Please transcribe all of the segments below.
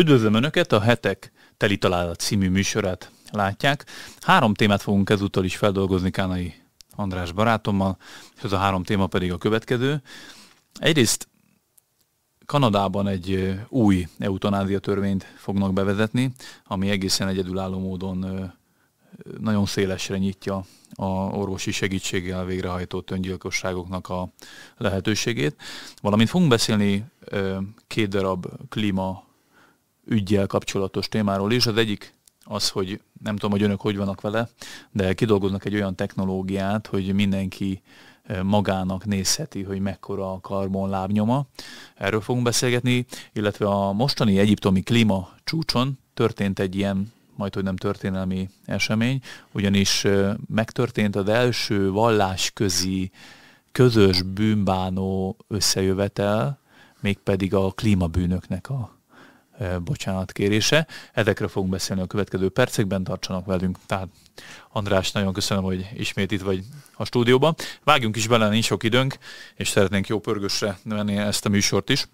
Üdvözlöm Önöket, a Hetek Teli Találat című műsorát látják. Három témát fogunk ezúttal is feldolgozni Kánai András barátommal, és ez a három téma pedig a következő. Egyrészt Kanadában egy új eutanázia törvényt fognak bevezetni, ami egészen egyedülálló módon nagyon szélesre nyitja a orvosi segítséggel végrehajtott öngyilkosságoknak a lehetőségét. Valamint fogunk beszélni két darab klíma ügyjel kapcsolatos témáról is. Az egyik az, hogy nem tudom, hogy önök hogy vannak vele, de kidolgoznak egy olyan technológiát, hogy mindenki magának nézheti, hogy mekkora a karbon lábnyoma. Erről fogunk beszélgetni, illetve a mostani egyiptomi klíma csúcson történt egy ilyen majd hogy nem történelmi esemény, ugyanis megtörtént az első vallásközi közös bűnbánó összejövetel, mégpedig a klímabűnöknek a bocsánatkérése. Ezekre fogunk beszélni a következő percekben, tartsanak velünk. Tehát András, nagyon köszönöm, hogy ismét itt vagy a stúdióban. Vágjunk is bele, nincs sok időnk, és szeretnénk jó pörgősre venni ezt a műsort is.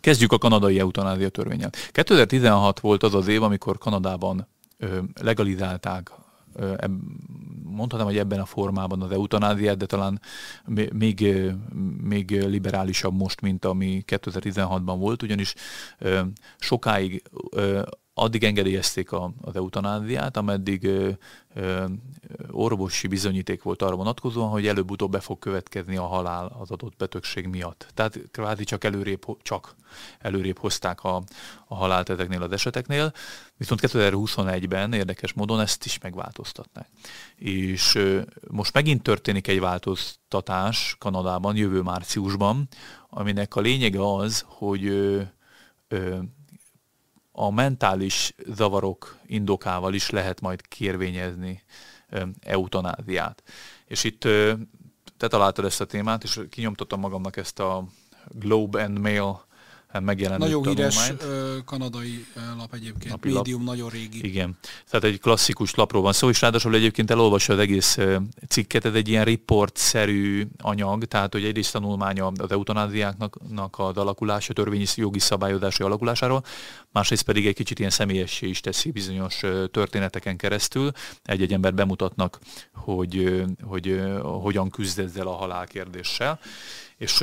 Kezdjük a kanadai eutanázia törvényel. 2016 volt az az év, amikor Kanadában legalizálták mondhatom, hogy ebben a formában az eutanáziát, de talán még, még liberálisabb most, mint ami 2016-ban volt, ugyanis sokáig addig engedélyezték a, az eutanáziát, ameddig ö, ö, orvosi bizonyíték volt arra vonatkozóan, hogy előbb-utóbb be fog következni a halál az adott betegség miatt. Tehát kvázi csak előrébb, csak előrébb hozták a, a halált ezeknél az eseteknél, viszont 2021-ben érdekes módon ezt is megváltoztatták. És ö, most megint történik egy változtatás Kanadában jövő márciusban, aminek a lényege az, hogy ö, ö, a mentális zavarok indokával is lehet majd kérvényezni eutanáziát. És itt te találtad ezt a témát, és kinyomtattam magamnak ezt a Globe and Mail megjelenő Nagyon híres kanadai lap egyébként, Napi médium, lap. nagyon régi. Igen, tehát egy klasszikus lapról van szó, és ráadásul egyébként elolvassa az egész cikket, ez egy ilyen report-szerű anyag, tehát hogy egyrészt tanulmánya az eutanáziáknak az alakulása, törvényi jogi szabályozási alakulásáról, másrészt pedig egy kicsit ilyen személyessé is teszi bizonyos történeteken keresztül. Egy-egy ember bemutatnak, hogy, hogy, hogy hogyan küzd ezzel a halálkérdéssel. És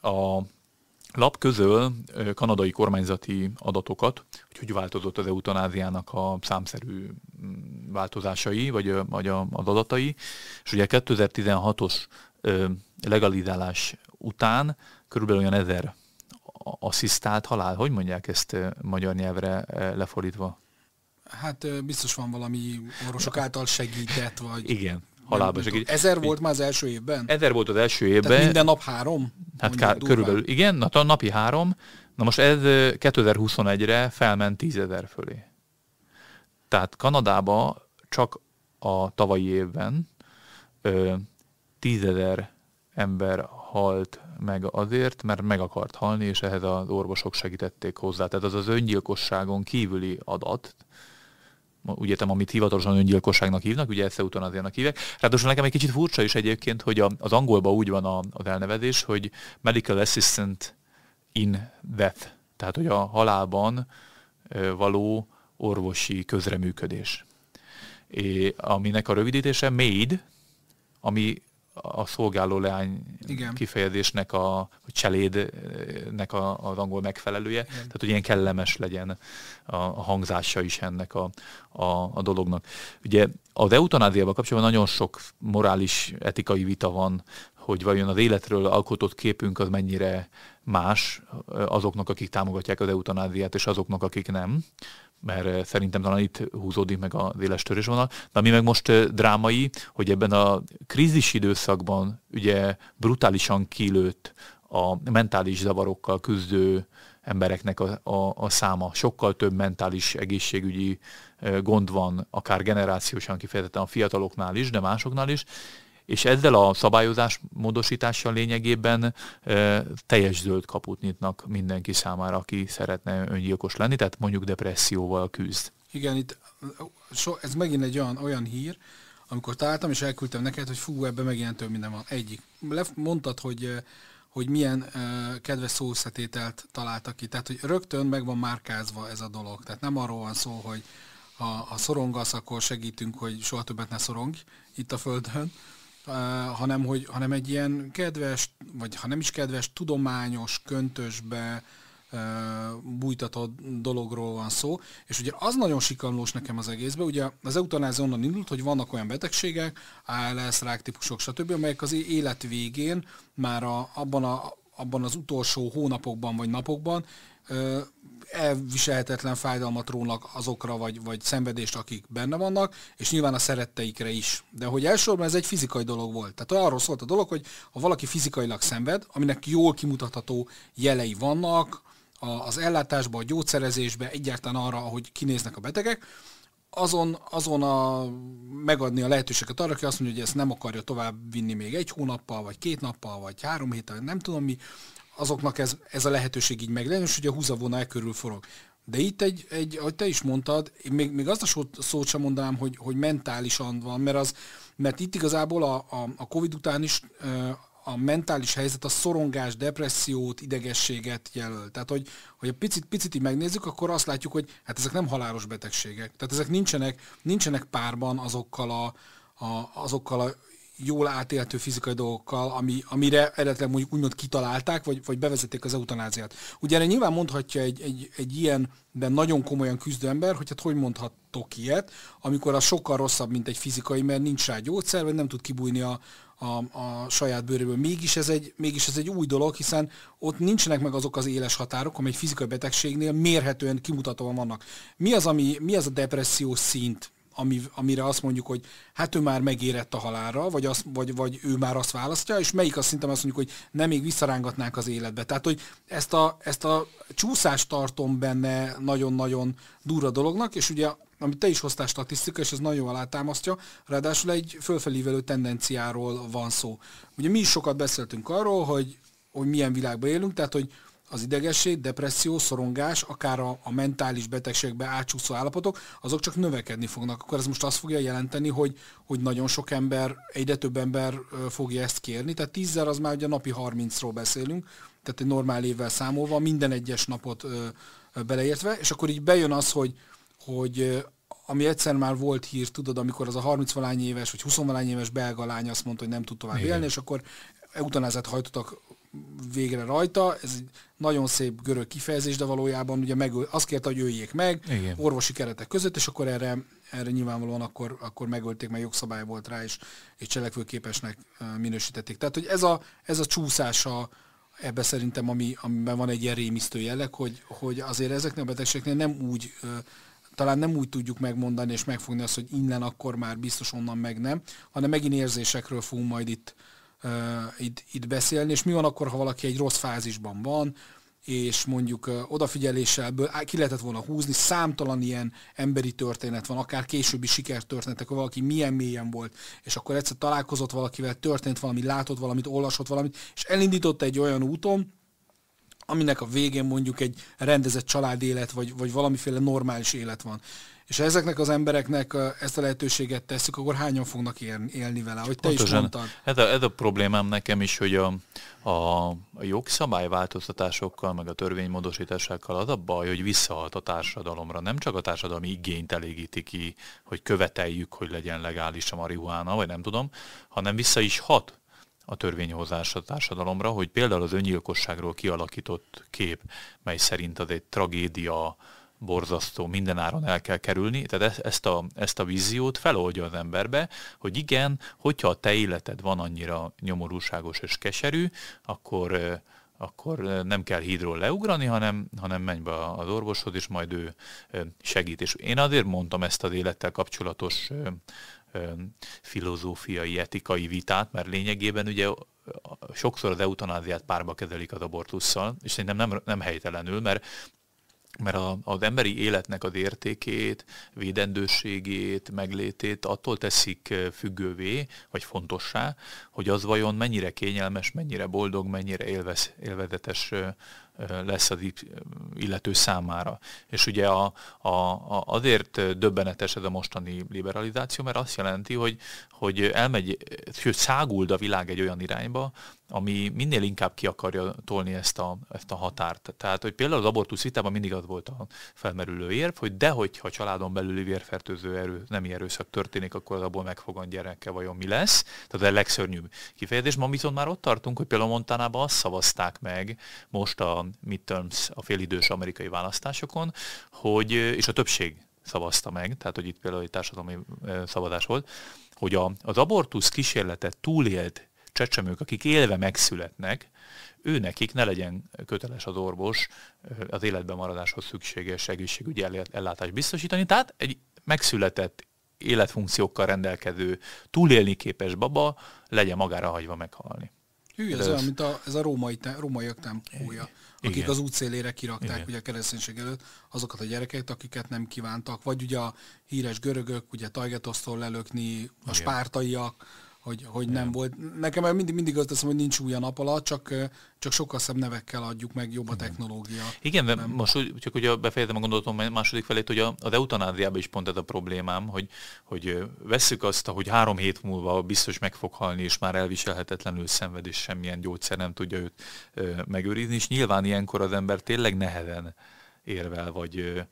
a lap közöl kanadai kormányzati adatokat, hogy hogy változott az eutanáziának a számszerű mm, változásai, vagy, vagy az adatai, és ugye 2016-os legalizálás után körülbelül olyan ezer asszisztált halál, hogy mondják ezt magyar nyelvre lefordítva? Hát biztos van valami orvosok által segített, vagy... Igen, halálba segít. Ezer volt már az első évben? Ezer volt az első évben. Tehát minden nap három? Hát ká- körülbelül, igen, na, napi három. Na most ez 2021-re felment tízezer fölé. Tehát Kanadába csak a tavalyi évben tízezer ember halt meg azért, mert meg akart halni, és ehhez az orvosok segítették hozzá. Tehát az az öngyilkosságon kívüli adat, úgy értem, amit hivatalosan öngyilkosságnak hívnak, ugye ezt eutanáziának hívják. Ráadásul nekem egy kicsit furcsa is egyébként, hogy az angolban úgy van az elnevezés, hogy medical assistant in death, tehát hogy a halálban való orvosi közreműködés. É, aminek a rövidítése MAID, ami a szolgáló leány Igen. kifejezésnek, a cselédnek a, az angol megfelelője, Igen. tehát hogy ilyen kellemes legyen a, a hangzása is ennek a, a, a dolognak. Ugye az eutanáziával kapcsolatban nagyon sok morális, etikai vita van, hogy vajon az életről alkotott képünk az mennyire más azoknak, akik támogatják az eutanáziát, és azoknak, akik nem mert eh, szerintem talán itt húzódik meg a éles törésvonal. De ami meg most eh, drámai, hogy ebben a krízis időszakban ugye brutálisan kilőtt a mentális zavarokkal küzdő embereknek a, a, a száma. Sokkal több mentális egészségügyi eh, gond van, akár generációsan kifejezetten a fiataloknál is, de másoknál is, és ezzel a szabályozás módosítással lényegében e, teljes zöld kaput nyitnak mindenki számára, aki szeretne öngyilkos lenni, tehát mondjuk depresszióval küzd. Igen, itt so, ez megint egy olyan, olyan hír, amikor találtam, és elküldtem neked, hogy fú, ebben megint több minden van. Egyik. Mondtad, hogy hogy milyen uh, kedves szószetételt találtak ki. Tehát, hogy rögtön meg van márkázva ez a dolog. Tehát nem arról van szó, hogy ha, ha szorongasz, akkor segítünk, hogy soha többet ne szorong itt a Földön, hanem, hogy, hanem egy ilyen kedves, vagy ha nem is kedves, tudományos, köntösbe, bújtatott dologról van szó, és ugye az nagyon sikamlós nekem az egészben, ugye az eutanázia onnan indult, hogy vannak olyan betegségek, ALS, ráktípusok, stb., amelyek az élet végén már a, abban, a, abban az utolsó hónapokban vagy napokban elviselhetetlen fájdalmat rónak azokra, vagy, vagy szenvedést, akik benne vannak, és nyilván a szeretteikre is. De hogy elsősorban ez egy fizikai dolog volt. Tehát arról szólt a dolog, hogy ha valaki fizikailag szenved, aminek jól kimutatható jelei vannak, az ellátásba, a gyógyszerezésbe, egyáltalán arra, hogy kinéznek a betegek, azon, azon a, megadni a lehetőséget arra, aki azt mondja, hogy ezt nem akarja tovább vinni még egy hónappal, vagy két nappal, vagy három héttel, nem tudom mi, azoknak ez, ez a lehetőség így meg és ugye a húzavona e körül forog. De itt egy, egy, ahogy te is mondtad, én még, még azt a szót sem mondanám, hogy, hogy mentálisan van, mert, az, mert itt igazából a, a, a Covid után is a mentális helyzet a szorongás, depressziót, idegességet jelöl. Tehát, hogy, hogy a picit, picit így megnézzük, akkor azt látjuk, hogy hát ezek nem halálos betegségek. Tehát ezek nincsenek, nincsenek párban azokkal a, a, azokkal a jól átélhető fizikai dolgokkal, ami, amire eredetileg mondjuk úgymond kitalálták, vagy, vagy bevezették az eutanáziát. Ugye erre nyilván mondhatja egy, egy, egy ilyenben nagyon komolyan küzdő ember, hogy hát hogy mondhatok ilyet, amikor az sokkal rosszabb, mint egy fizikai, mert nincs rá gyógyszer, vagy nem tud kibújni a, a, a saját bőréből. Mégis ez, egy, mégis ez egy új dolog, hiszen ott nincsenek meg azok az éles határok, amely egy fizikai betegségnél mérhetően kimutatóan vannak. Mi az, ami, mi az a depressziós szint, ami, amire azt mondjuk, hogy hát ő már megérett a halálra, vagy, az, vagy, vagy ő már azt választja, és melyik azt szintem azt mondjuk, hogy nem még visszarángatnák az életbe. Tehát, hogy ezt a, ezt a csúszást tartom benne nagyon-nagyon durva dolognak, és ugye amit te is hoztál statisztika, és ez nagyon alátámasztja, ráadásul egy fölfelívelő tendenciáról van szó. Ugye mi is sokat beszéltünk arról, hogy, hogy milyen világban élünk, tehát hogy az idegesség, depresszió, szorongás, akár a, a mentális betegségbe átcsúszó állapotok, azok csak növekedni fognak. Akkor ez most azt fogja jelenteni, hogy, hogy nagyon sok ember, egyre több ember fogja ezt kérni. Tehát tízzer az már ugye napi 30-ról beszélünk, tehát egy normál évvel számolva, minden egyes napot ö, ö, beleértve, és akkor így bejön az, hogy, hogy ami egyszer már volt hír, tudod, amikor az a 30 valány éves, vagy 20 valány éves belga lány azt mondta, hogy nem tud tovább Igen. élni, és akkor eutanázát hajtottak végre rajta. Ez egy nagyon szép görög kifejezés, de valójában ugye meg, azt kérte, hogy öljék meg Igen. orvosi keretek között, és akkor erre, erre nyilvánvalóan akkor, akkor megölték, mert jogszabály volt rá, és, és cselekvőképesnek minősítették. Tehát, hogy ez a, ez a csúszása ebbe szerintem, ami, amiben van egy ilyen rémisztő jelleg, hogy, hogy azért ezeknél a betegségeknél nem úgy talán nem úgy tudjuk megmondani és megfogni azt, hogy innen akkor már biztos onnan meg nem, hanem megint érzésekről fogunk majd itt, uh, itt, itt beszélni, és mi van akkor, ha valaki egy rossz fázisban van, és mondjuk uh, odafigyeléssel ki lehetett volna húzni, számtalan ilyen emberi történet van, akár későbbi sikertörténetek, hogy valaki milyen mélyen volt, és akkor egyszer találkozott valakivel, történt valami, látott valamit, olvasott valamit, és elindította egy olyan úton, aminek a végén mondjuk egy rendezett családélet, vagy, vagy valamiféle normális élet van. És ha ezeknek az embereknek ezt a lehetőséget tesszük, akkor hányan fognak élni, vele, hogy te Pontosan. is mondtad. Ez a, ez a problémám nekem is, hogy a, a, a jogszabályváltoztatásokkal, meg a törvénymódosításokkal az a baj, hogy visszahalt a társadalomra. Nem csak a társadalmi igényt elégíti ki, hogy követeljük, hogy legyen legális a marihuána, vagy nem tudom, hanem vissza is hat a törvényhozás a társadalomra, hogy például az öngyilkosságról kialakított kép, mely szerint az egy tragédia, borzasztó, mindenáron el kell kerülni, tehát ezt a, ezt a víziót feloldja az emberbe, hogy igen, hogyha a te életed van annyira nyomorúságos és keserű, akkor akkor nem kell hídról leugrani, hanem, hanem menj be az orvoshoz, és majd ő segít. És én azért mondtam ezt az élettel kapcsolatos filozófiai, etikai vitát, mert lényegében ugye sokszor az eutanáziát párba kezelik az abortussal, és szerintem nem, nem helytelenül, mert mert a, az emberi életnek az értékét, védendőségét, meglétét attól teszik függővé, vagy fontossá, hogy az vajon mennyire kényelmes, mennyire boldog, mennyire élvez, élvezetes lesz az illető számára. És ugye a, a, a, azért döbbenetes ez a mostani liberalizáció, mert azt jelenti, hogy, hogy elmegy, sőt száguld a világ egy olyan irányba, ami minél inkább ki akarja tolni ezt a, ezt a határt. Tehát, hogy például az abortusz vitában mindig az volt a felmerülő érv, hogy dehogy, ha családon belüli vérfertőző erő, nem erőszak történik, akkor az abból megfogan gyereke vajon mi lesz. Tehát a legszörnyűbb kifejezés. Ma viszont már ott tartunk, hogy például Montanában azt szavazták meg most a midterms, a félidős amerikai választásokon, hogy, és a többség szavazta meg, tehát hogy itt például egy társadalmi szavazás volt, hogy a, az abortusz kísérletet túlélt csecsemők, akik élve megszületnek, ő nekik ne legyen köteles az orvos az életben maradáshoz szükséges egészségügyi ellátást biztosítani. Tehát egy megszületett életfunkciókkal rendelkező, túlélni képes baba legyen magára hagyva meghalni. Hű, ez, ez olyan, mint a, ez a római, rómaiak tempója, akik Igen. az útszélére kirakták Igen. ugye a kereszténység előtt azokat a gyerekeket, akiket nem kívántak, vagy ugye a híres görögök, ugye Tajgetosztól lelökni, a Igen. spártaiak, hogy, hogy nem volt. Nekem mindig, mindig azt teszem, hogy nincs új a nap alatt, csak, csak sokkal szebb nevekkel adjuk meg, jobb a technológia. Igen, de most úgy, csak ugye befejezem a gondolatom második felét, hogy az eutanáziában is pont ez a problémám, hogy, hogy vesszük azt, hogy három hét múlva biztos meg fog halni, és már elviselhetetlenül szenved, és semmilyen gyógyszer nem tudja őt megőrizni, és nyilván ilyenkor az ember tényleg nehezen érvel, vagy,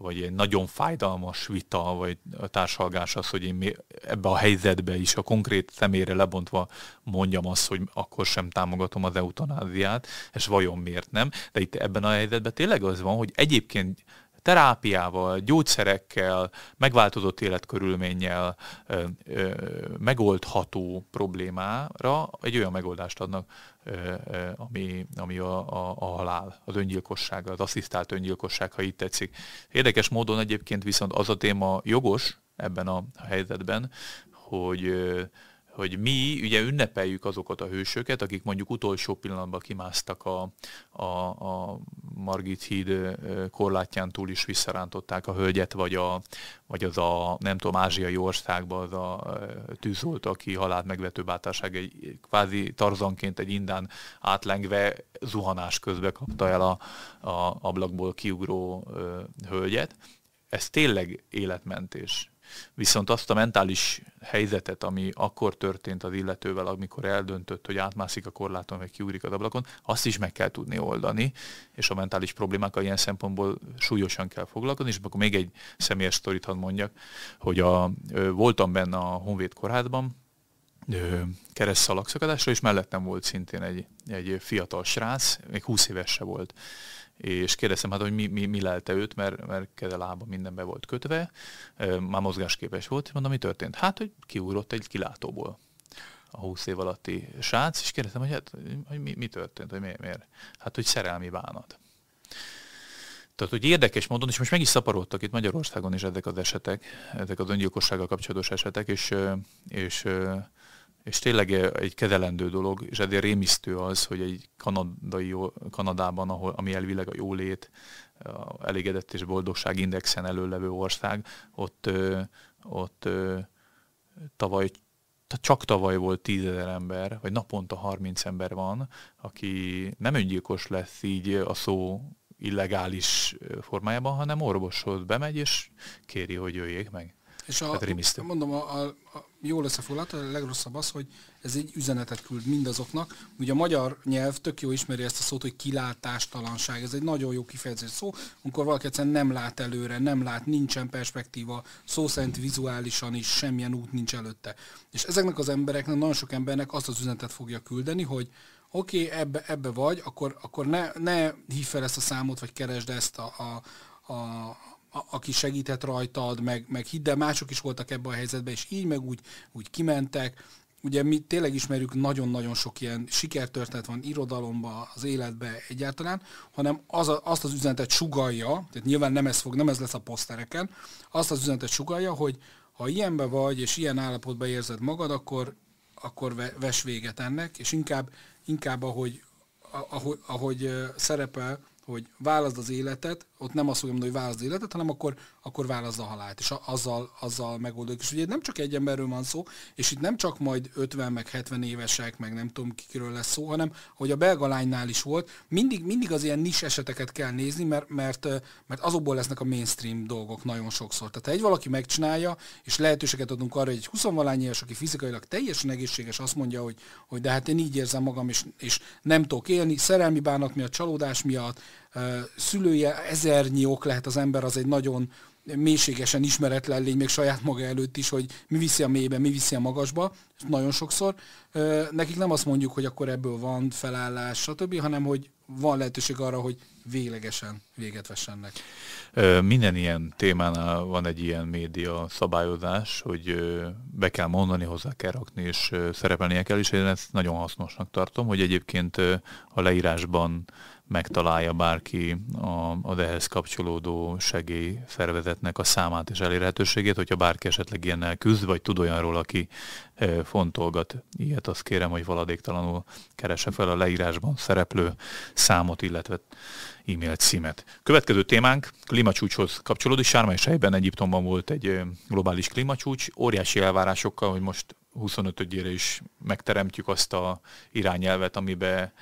vagy egy nagyon fájdalmas vita, vagy a társalgás az, hogy én ebbe a helyzetbe is a konkrét személyre lebontva mondjam azt, hogy akkor sem támogatom az eutanáziát, és vajon miért nem. De itt ebben a helyzetben tényleg az van, hogy egyébként terápiával, gyógyszerekkel, megváltozott életkörülménnyel ö, ö, megoldható problémára egy olyan megoldást adnak, ö, ö, ami, ami a, a, a halál, az öngyilkosság, az asszisztált öngyilkosság, ha így tetszik. Érdekes módon egyébként viszont az a téma jogos ebben a helyzetben, hogy hogy mi ugye ünnepeljük azokat a hősöket, akik mondjuk utolsó pillanatban kimásztak a, a, a Margit híd korlátján túl is visszarántották a hölgyet, vagy, a, vagy az a, nem tudom, ázsiai országban az a tűzolt, aki halált megvető bátorság egy kvázi tarzanként egy indán átlengve zuhanás közben kapta el a, a ablakból kiugró hölgyet. Ez tényleg életmentés Viszont azt a mentális helyzetet, ami akkor történt az illetővel, amikor eldöntött, hogy átmászik a korláton, vagy kiúrik az ablakon, azt is meg kell tudni oldani, és a mentális problémákkal ilyen szempontból súlyosan kell foglalkozni, és akkor még egy személyes sztorit hadd mondjak, hogy a, voltam benne a Honvéd kórházban, kereszt szalagszakadásra, és mellettem volt szintén egy, egy fiatal srác, még 20 éves se volt és kérdeztem hát, hogy mi, mi, mi lelte őt, mert, mert keze lába mindenbe volt kötve, már mozgásképes volt, és mondom, mi történt? Hát, hogy kiugrott egy kilátóból a 20 év alatti srác, és kérdeztem, hogy, hát, hogy mi, mi történt, hogy miért, miért? Hát, hogy szerelmi bánat. Tehát, hogy érdekes módon, és most meg is szaporodtak itt Magyarországon is ezek az esetek, ezek az öngyilkossággal kapcsolatos esetek, és, és és tényleg egy kezelendő dolog, és ezért rémisztő az, hogy egy kanadai, Kanadában, ahol, ami elvileg a jólét, a elégedett és boldogság indexen előlevő ország, ott, ott tavaly csak tavaly volt tízezer ember, vagy naponta 30 ember van, aki nem öngyilkos lesz így a szó illegális formájában, hanem orvoshoz bemegy, és kéri, hogy jöjjék meg. És a, mondom, a, a, a jól összefoglalt, a legrosszabb az, hogy ez egy üzenetet küld mindazoknak. Ugye a magyar nyelv tök jó ismeri ezt a szót, hogy kilátástalanság. Ez egy nagyon jó kifejezés szó, amikor valaki egyszerűen nem lát előre, nem lát, nincsen perspektíva, szó szerint vizuálisan is semmilyen út nincs előtte. És ezeknek az embereknek, nagyon sok embernek azt az üzenetet fogja küldeni, hogy oké, okay, ebbe, ebbe vagy, akkor, akkor ne, ne hív fel ezt a számot, vagy keresd ezt a, a, a aki segített rajtad, meg, meg hidd el, mások is voltak ebben a helyzetben, és így meg úgy, úgy kimentek. Ugye mi tényleg ismerjük, nagyon-nagyon sok ilyen sikertörténet van irodalomba, az életbe egyáltalán, hanem az a, azt az üzenetet sugalja, tehát nyilván nem ez, fog, nem ez lesz a posztereken, azt az üzenetet sugalja, hogy ha ilyenbe vagy, és ilyen állapotban érzed magad, akkor, akkor ves véget ennek, és inkább, inkább ahogy, ahogy, ahogy szerepel, hogy válaszd az életet, ott nem azt mondani, hogy válasz életet, hanem akkor, akkor válasz a halált, és azzal, azzal megoldjuk. És ugye nem csak egy emberről van szó, és itt nem csak majd 50 meg 70 évesek, meg nem tudom kikiről lesz szó, hanem hogy a belga lánynál is volt, mindig, mindig az ilyen nis eseteket kell nézni, mert, mert, mert azokból lesznek a mainstream dolgok nagyon sokszor. Tehát ha egy valaki megcsinálja, és lehetőséget adunk arra, hogy egy 20 valány éves, aki fizikailag teljesen egészséges, azt mondja, hogy, hogy de hát én így érzem magam, és, és nem tudok élni, szerelmi bánat miatt, csalódás miatt, szülője, ezernyi ok lehet az ember, az egy nagyon mélységesen ismeretlen lény, még saját maga előtt is, hogy mi viszi a mélybe, mi viszi a magasba, nagyon sokszor. Nekik nem azt mondjuk, hogy akkor ebből van felállás, stb., hanem hogy van lehetőség arra, hogy véglegesen véget vessenek. Minden ilyen témánál van egy ilyen média szabályozás, hogy be kell mondani, hozzá kell rakni, és szerepelnie kell, és én ezt nagyon hasznosnak tartom, hogy egyébként a leírásban megtalálja bárki a, az ehhez kapcsolódó segélyszervezetnek a számát és elérhetőségét, hogyha bárki esetleg ilyennel küzd, vagy tud olyanról, aki e, fontolgat ilyet, azt kérem, hogy valadéktalanul keresse fel a leírásban szereplő számot, illetve e-mail címet. Következő témánk klímacsúcshoz kapcsolódik. Sárma és helyben Egyiptomban volt egy globális klímacsúcs, óriási elvárásokkal, hogy most 25-ére is megteremtjük azt a irányelvet, amiben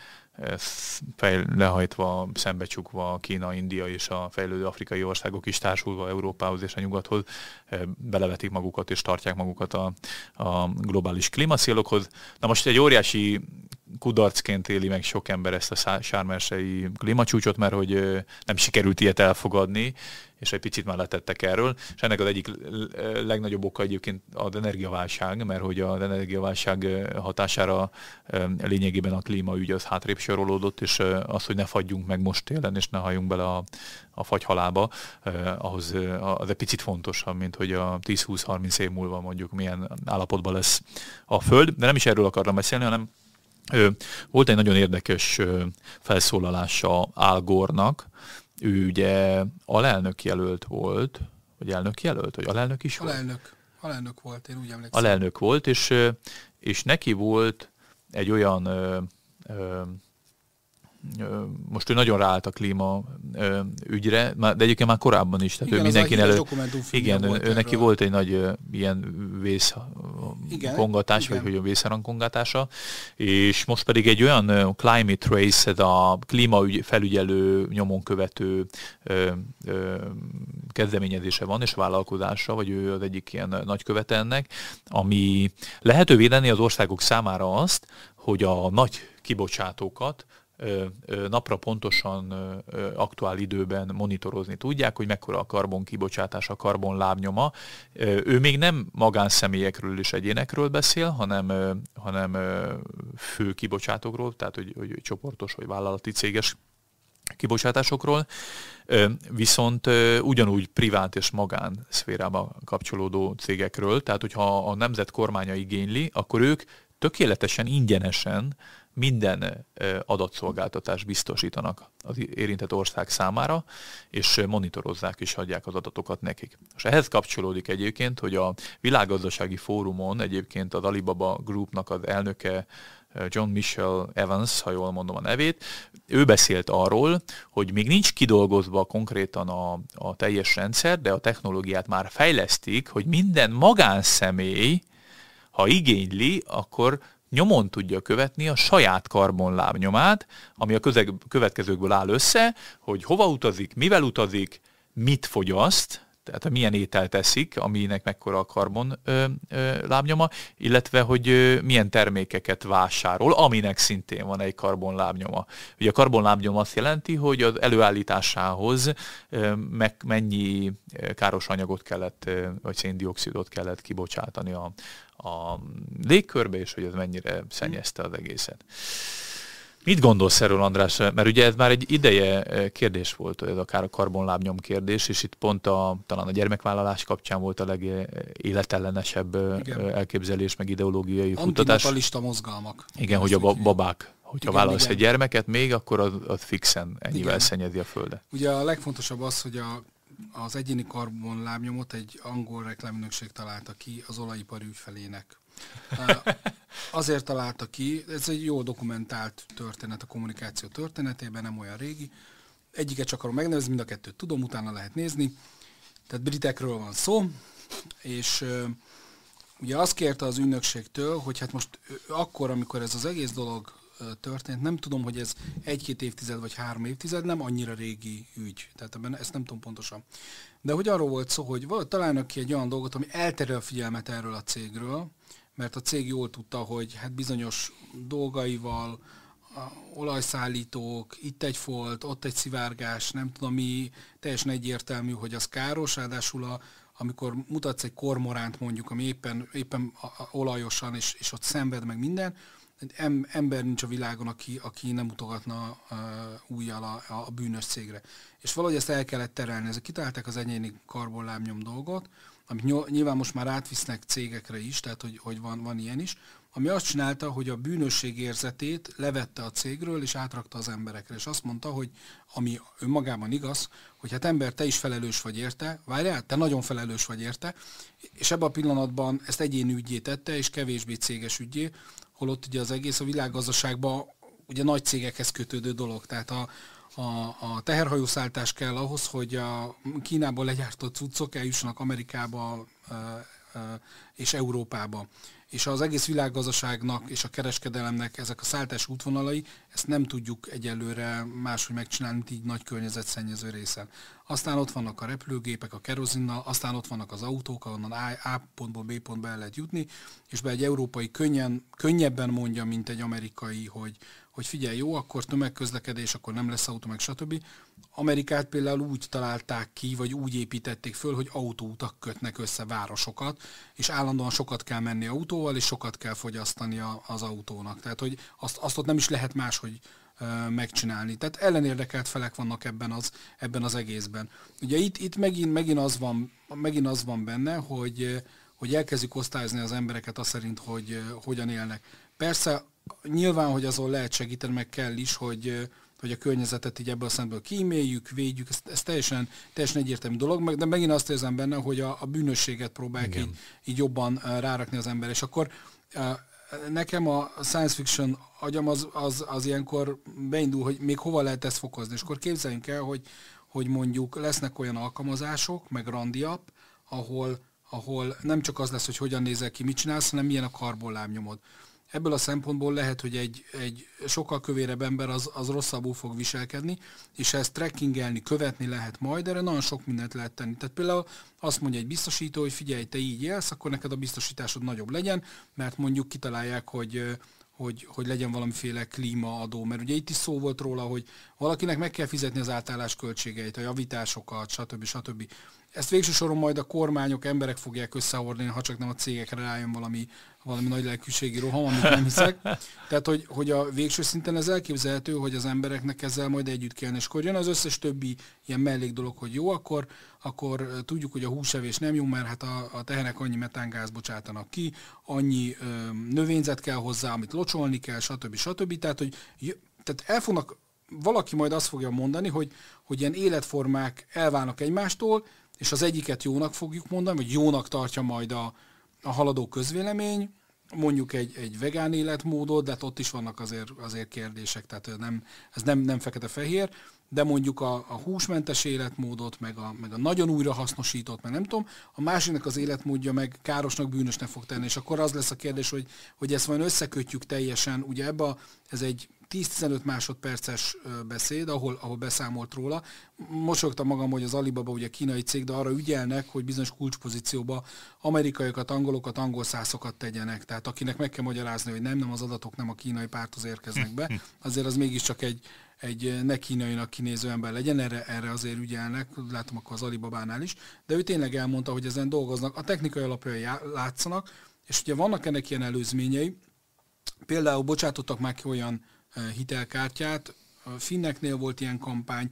fej, lehajtva, szembecsukva Kína, India és a fejlődő afrikai országok is társulva Európához és a nyugathoz belevetik magukat és tartják magukat a, a globális klímacélokhoz. Na most egy óriási kudarcként éli meg sok ember ezt a sármersei klímacsúcsot, mert hogy nem sikerült ilyet elfogadni, és egy picit már letettek erről, és ennek az egyik legnagyobb oka egyébként az energiaválság, mert hogy az energiaválság hatására lényegében a klímaügy az hátrébb sorolódott, és az, hogy ne fagyjunk meg most télen, és ne halljunk bele a, a fagyhalába, ahhoz az egy picit fontosabb, mint hogy a 10-20-30 év múlva mondjuk milyen állapotban lesz a Föld, de nem is erről akartam beszélni, hanem volt egy nagyon érdekes felszólalása Al Gore-nak, ő ugye alelnök jelölt volt, vagy elnök jelölt, vagy alelnök is volt? Alelnök, alelnök volt, én úgy emlékszem. Alelnök volt, és, és neki volt egy olyan most ő nagyon ráállt a klíma ügyre, de egyébként már korábban is, tehát igen, ő mindenki előtt. Igen, ő, ő neki volt egy nagy ilyen vészkongatás, vagy hogy a vészharangkongatása, és most pedig egy olyan climate race, ez a klímaügy felügyelő, nyomon követő ö, ö, kezdeményezése van, és vállalkozása, vagy ő az egyik ilyen nagykövete ennek, ami lehetővé tenni az országok számára azt, hogy a nagy kibocsátókat napra pontosan aktuál időben monitorozni tudják, hogy mekkora a karbon kibocsátás, a karbon lábnyoma. Ő még nem magánszemélyekről és egyénekről beszél, hanem, hanem fő kibocsátókról, tehát hogy, hogy csoportos vagy vállalati céges kibocsátásokról, viszont ugyanúgy privát és magán szférába kapcsolódó cégekről, tehát hogyha a nemzet kormánya igényli, akkor ők tökéletesen ingyenesen minden adatszolgáltatást biztosítanak az érintett ország számára, és monitorozzák és adják az adatokat nekik. És ehhez kapcsolódik egyébként, hogy a világgazdasági fórumon egyébként az Alibaba Groupnak az elnöke John Michel Evans, ha jól mondom a nevét, ő beszélt arról, hogy még nincs kidolgozva konkrétan a, a teljes rendszer, de a technológiát már fejlesztik, hogy minden magánszemély, ha igényli, akkor nyomon tudja követni a saját karbonlábnyomát, ami a közeg, következőkből áll össze, hogy hova utazik, mivel utazik, mit fogyaszt, tehát milyen ételt teszik, aminek mekkora a karbon ö, ö, lábnyoma, illetve hogy ö, milyen termékeket vásárol, aminek szintén van egy karbon lábnyoma. Ugye a karbon lábnyoma azt jelenti, hogy az előállításához ö, meg mennyi káros anyagot kellett, ö, vagy széndiokszidot kellett kibocsátani a, a légkörbe, és hogy ez mennyire szennyezte az egészet. Mit gondolsz erről, András? Mert ugye ez már egy ideje eh, kérdés volt, ez akár a karbonlábnyom kérdés, és itt pont a, talán a gyermekvállalás kapcsán volt a legéletellenesebb eh, igen. elképzelés, meg ideológiai futtatás. Antinatalista mozgalmak. Igen, hogy a babák, hogyha igen, válasz igen. egy gyermeket még, akkor az, az fixen ennyivel igen. szennyezi a földet. Ugye a legfontosabb az, hogy a az egyéni karbonlábnyomot egy angol reklámnökség találta ki az olajipari ügyfelének. Azért találta ki, ez egy jó dokumentált történet a kommunikáció történetében, nem olyan régi, egyiket csak akarom megnevezni, mind a kettőt tudom, utána lehet nézni. Tehát britekről van szó, és ugye azt kérte az ünnökségtől, hogy hát most akkor, amikor ez az egész dolog történt, nem tudom, hogy ez egy-két évtized vagy három évtized, nem annyira régi ügy, tehát ebben ezt nem tudom pontosan. De hogy arról volt szó, hogy találnak ki egy olyan dolgot, ami elterel a figyelmet erről a cégről, mert a cég jól tudta, hogy hát bizonyos dolgaival, olajszállítók, itt egy folt, ott egy szivárgás, nem tudom mi, teljesen egyértelmű, hogy az káros, ráadásul a, amikor mutatsz egy kormoránt mondjuk, ami éppen, éppen olajosan, és, és ott szenved meg minden, em, ember nincs a világon, aki, aki nem mutogatna uh, újjal a, a bűnös cégre. És valahogy ezt el kellett terelni. Ezek kitalálták az egyéni karbonlábnyom dolgot, amit nyilván most már átvisznek cégekre is, tehát hogy, hogy van, van ilyen is, ami azt csinálta, hogy a bűnösség érzetét levette a cégről, és átrakta az emberekre. És azt mondta, hogy ami önmagában igaz, hogy hát ember, te is felelős vagy érte, várjál, te nagyon felelős vagy érte, és ebben a pillanatban ezt egyéni ügyé tette, és kevésbé céges ügyé, holott ugye az egész a világgazdaságban ugye nagy cégekhez kötődő dolog. Tehát a, a, a teherhajószálltás kell ahhoz, hogy a Kínából legyártott cuccok eljussanak Amerikába és Európába és az egész világgazdaságnak és a kereskedelemnek ezek a szálltás útvonalai, ezt nem tudjuk egyelőre máshogy megcsinálni, mint így nagy környezetszennyező részen. Aztán ott vannak a repülőgépek a kerozinnal, aztán ott vannak az autók, ahonnan A, A pontból B pontba el lehet jutni, és be egy európai könnyen, könnyebben mondja, mint egy amerikai, hogy, hogy figyelj, jó, akkor tömegközlekedés, akkor nem lesz autó, meg stb. Amerikát például úgy találták ki, vagy úgy építették föl, hogy autóutak kötnek össze városokat, és állandóan sokat kell menni autóval, és sokat kell fogyasztani az autónak. Tehát, hogy azt, azt ott nem is lehet máshogy megcsinálni. Tehát ellenérdekelt felek vannak ebben az, ebben az egészben. Ugye itt, itt megint, megint, az van, megint az van benne, hogy, hogy elkezdjük osztályozni az embereket azt szerint, hogy hogyan élnek. Persze nyilván, hogy azon lehet segíteni, meg kell is, hogy, hogy a környezetet így ebből a szempontból kíméljük, védjük, ez, ez teljesen, teljesen egyértelmű dolog, de megint azt érzem benne, hogy a, a bűnösséget próbálják így, így jobban rárakni az ember, és akkor nekem a science fiction agyam az, az, az ilyenkor beindul, hogy még hova lehet ezt fokozni, és akkor képzeljünk el, hogy, hogy mondjuk lesznek olyan alkalmazások, meg randiap, ahol, ahol nem csak az lesz, hogy hogyan nézel ki, mit csinálsz, hanem milyen a karbonlábnyomod ebből a szempontból lehet, hogy egy, egy sokkal kövérebb ember az, az rosszabbul fog viselkedni, és ezt trekkingelni, követni lehet majd, erre nagyon sok mindent lehet tenni. Tehát például azt mondja egy biztosító, hogy figyelj, te így élsz, akkor neked a biztosításod nagyobb legyen, mert mondjuk kitalálják, hogy hogy, hogy legyen valamiféle klímaadó, mert ugye itt is szó volt róla, hogy valakinek meg kell fizetni az átállás költségeit, a javításokat, stb. stb. Ezt végső soron majd a kormányok, emberek fogják összehordani, ha csak nem a cégekre rájön valami, valami nagy lelkűségi roham, amit nem hiszek. Tehát, hogy, hogy a végső szinten ez elképzelhető, hogy az embereknek ezzel majd együtt kellene. És akkor jön az összes többi ilyen mellék dolog, hogy jó, akkor, akkor tudjuk, hogy a húsevés nem jó, mert hát a, a tehenek annyi metángáz bocsátanak ki, annyi ö, növényzet kell hozzá, amit locsolni kell, stb. stb. Tehát, hogy tehát el fognak, valaki majd azt fogja mondani, hogy, hogy ilyen életformák elválnak egymástól, és az egyiket jónak fogjuk mondani, vagy jónak tartja majd a, a haladó közvélemény, mondjuk egy, egy vegán életmódot, de hát ott is vannak azért, azért kérdések, tehát nem, ez nem, nem fekete-fehér, de mondjuk a, a húsmentes életmódot, meg a, meg a nagyon újrahasznosított, meg nem tudom, a másiknak az életmódja meg károsnak, bűnösnek fog tenni, és akkor az lesz a kérdés, hogy, hogy ezt majd összekötjük teljesen, ugye ebbe a, ez egy 10-15 másodperces beszéd, ahol, ahol beszámolt róla. Mosogtam magam, hogy az Alibaba ugye kínai cég, de arra ügyelnek, hogy bizonyos kulcspozícióba amerikaiakat, angolokat, angol szászokat tegyenek. Tehát akinek meg kell magyarázni, hogy nem, nem az adatok nem a kínai párthoz érkeznek be, azért az mégiscsak egy, egy ne kínainak kinéző ember legyen, erre, erre azért ügyelnek, látom akkor az Alibabánál is, de ő tényleg elmondta, hogy ezen dolgoznak, a technikai alapjai látszanak, és ugye vannak ennek ilyen előzményei, például bocsátottak már ki olyan hitelkártyát. A Finneknél volt ilyen kampány,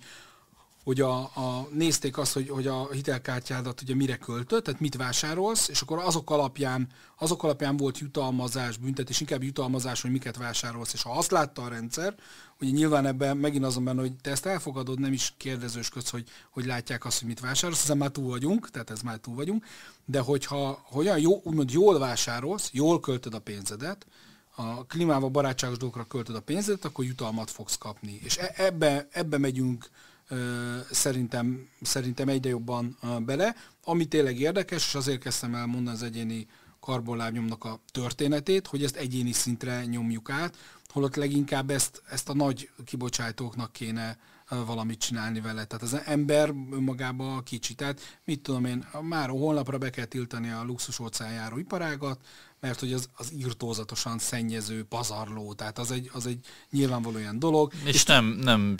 hogy a, a, nézték azt, hogy, hogy a hitelkártyádat ugye mire költött, tehát mit vásárolsz, és akkor azok alapján, azok alapján volt jutalmazás, büntetés, inkább jutalmazás, hogy miket vásárolsz, és ha azt látta a rendszer, ugye nyilván ebben megint azon benne, hogy te ezt elfogadod, nem is kérdezősködsz, hogy, hogy látják azt, hogy mit vásárolsz, ezen már túl vagyunk, tehát ez már túl vagyunk, de hogyha hogyan jó, úgymond jól vásárolsz, jól költöd a pénzedet, a klímával barátságos dolgokra költöd a pénzedet, akkor jutalmat fogsz kapni. És e- ebbe, ebbe megyünk szerintem, szerintem egyre jobban bele. Ami tényleg érdekes, és azért kezdtem el mondani az egyéni karbonlábnyomnak a történetét, hogy ezt egyéni szintre nyomjuk át, holott leginkább ezt, ezt a nagy kibocsátóknak kéne valamit csinálni vele. Tehát az ember önmagában kicsi. Tehát mit tudom én, már holnapra be kell tiltani a luxus óceánjáró iparágat, mert hogy az, az írtózatosan szennyező, pazarló, tehát az egy, az egy nyilvánvaló olyan dolog. És, és nem, nem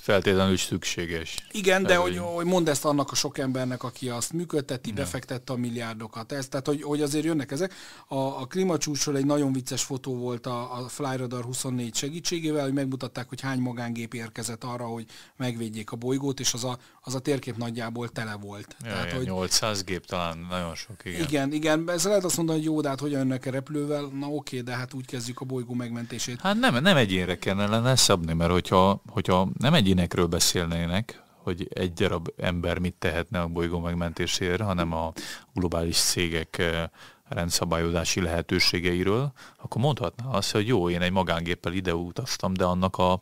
feltétlenül szükséges. Igen, de hogy, hogy mondd ezt annak a sok embernek, aki azt működteti, ja. befektette a milliárdokat. Ez, tehát, hogy, hogy azért jönnek ezek. A, a klímacsúcsról egy nagyon vicces fotó volt a, a Flyradar 24 segítségével, hogy megmutatták, hogy hány magángép érkezett arra, hogy megvédjék a bolygót, és az a, az a térkép nagyjából tele volt. Ja, tehát, hogy, 800 gép talán nagyon sok, igen. Igen, igen, ez lehet azt mondani, hogy jó, de hát hogyan jönnek a repülővel, na oké, de hát úgy kezdjük a bolygó megmentését. Hát nem, nem egyénre kellene szabni, mert hogyha, hogyha nem egyénekről beszélnének, hogy egy darab ember mit tehetne a bolygó megmentésére, hanem a globális cégek eh, rendszabályozási lehetőségeiről, akkor mondhatná azt, hogy jó, én egy magángéppel ide utaztam, de annak a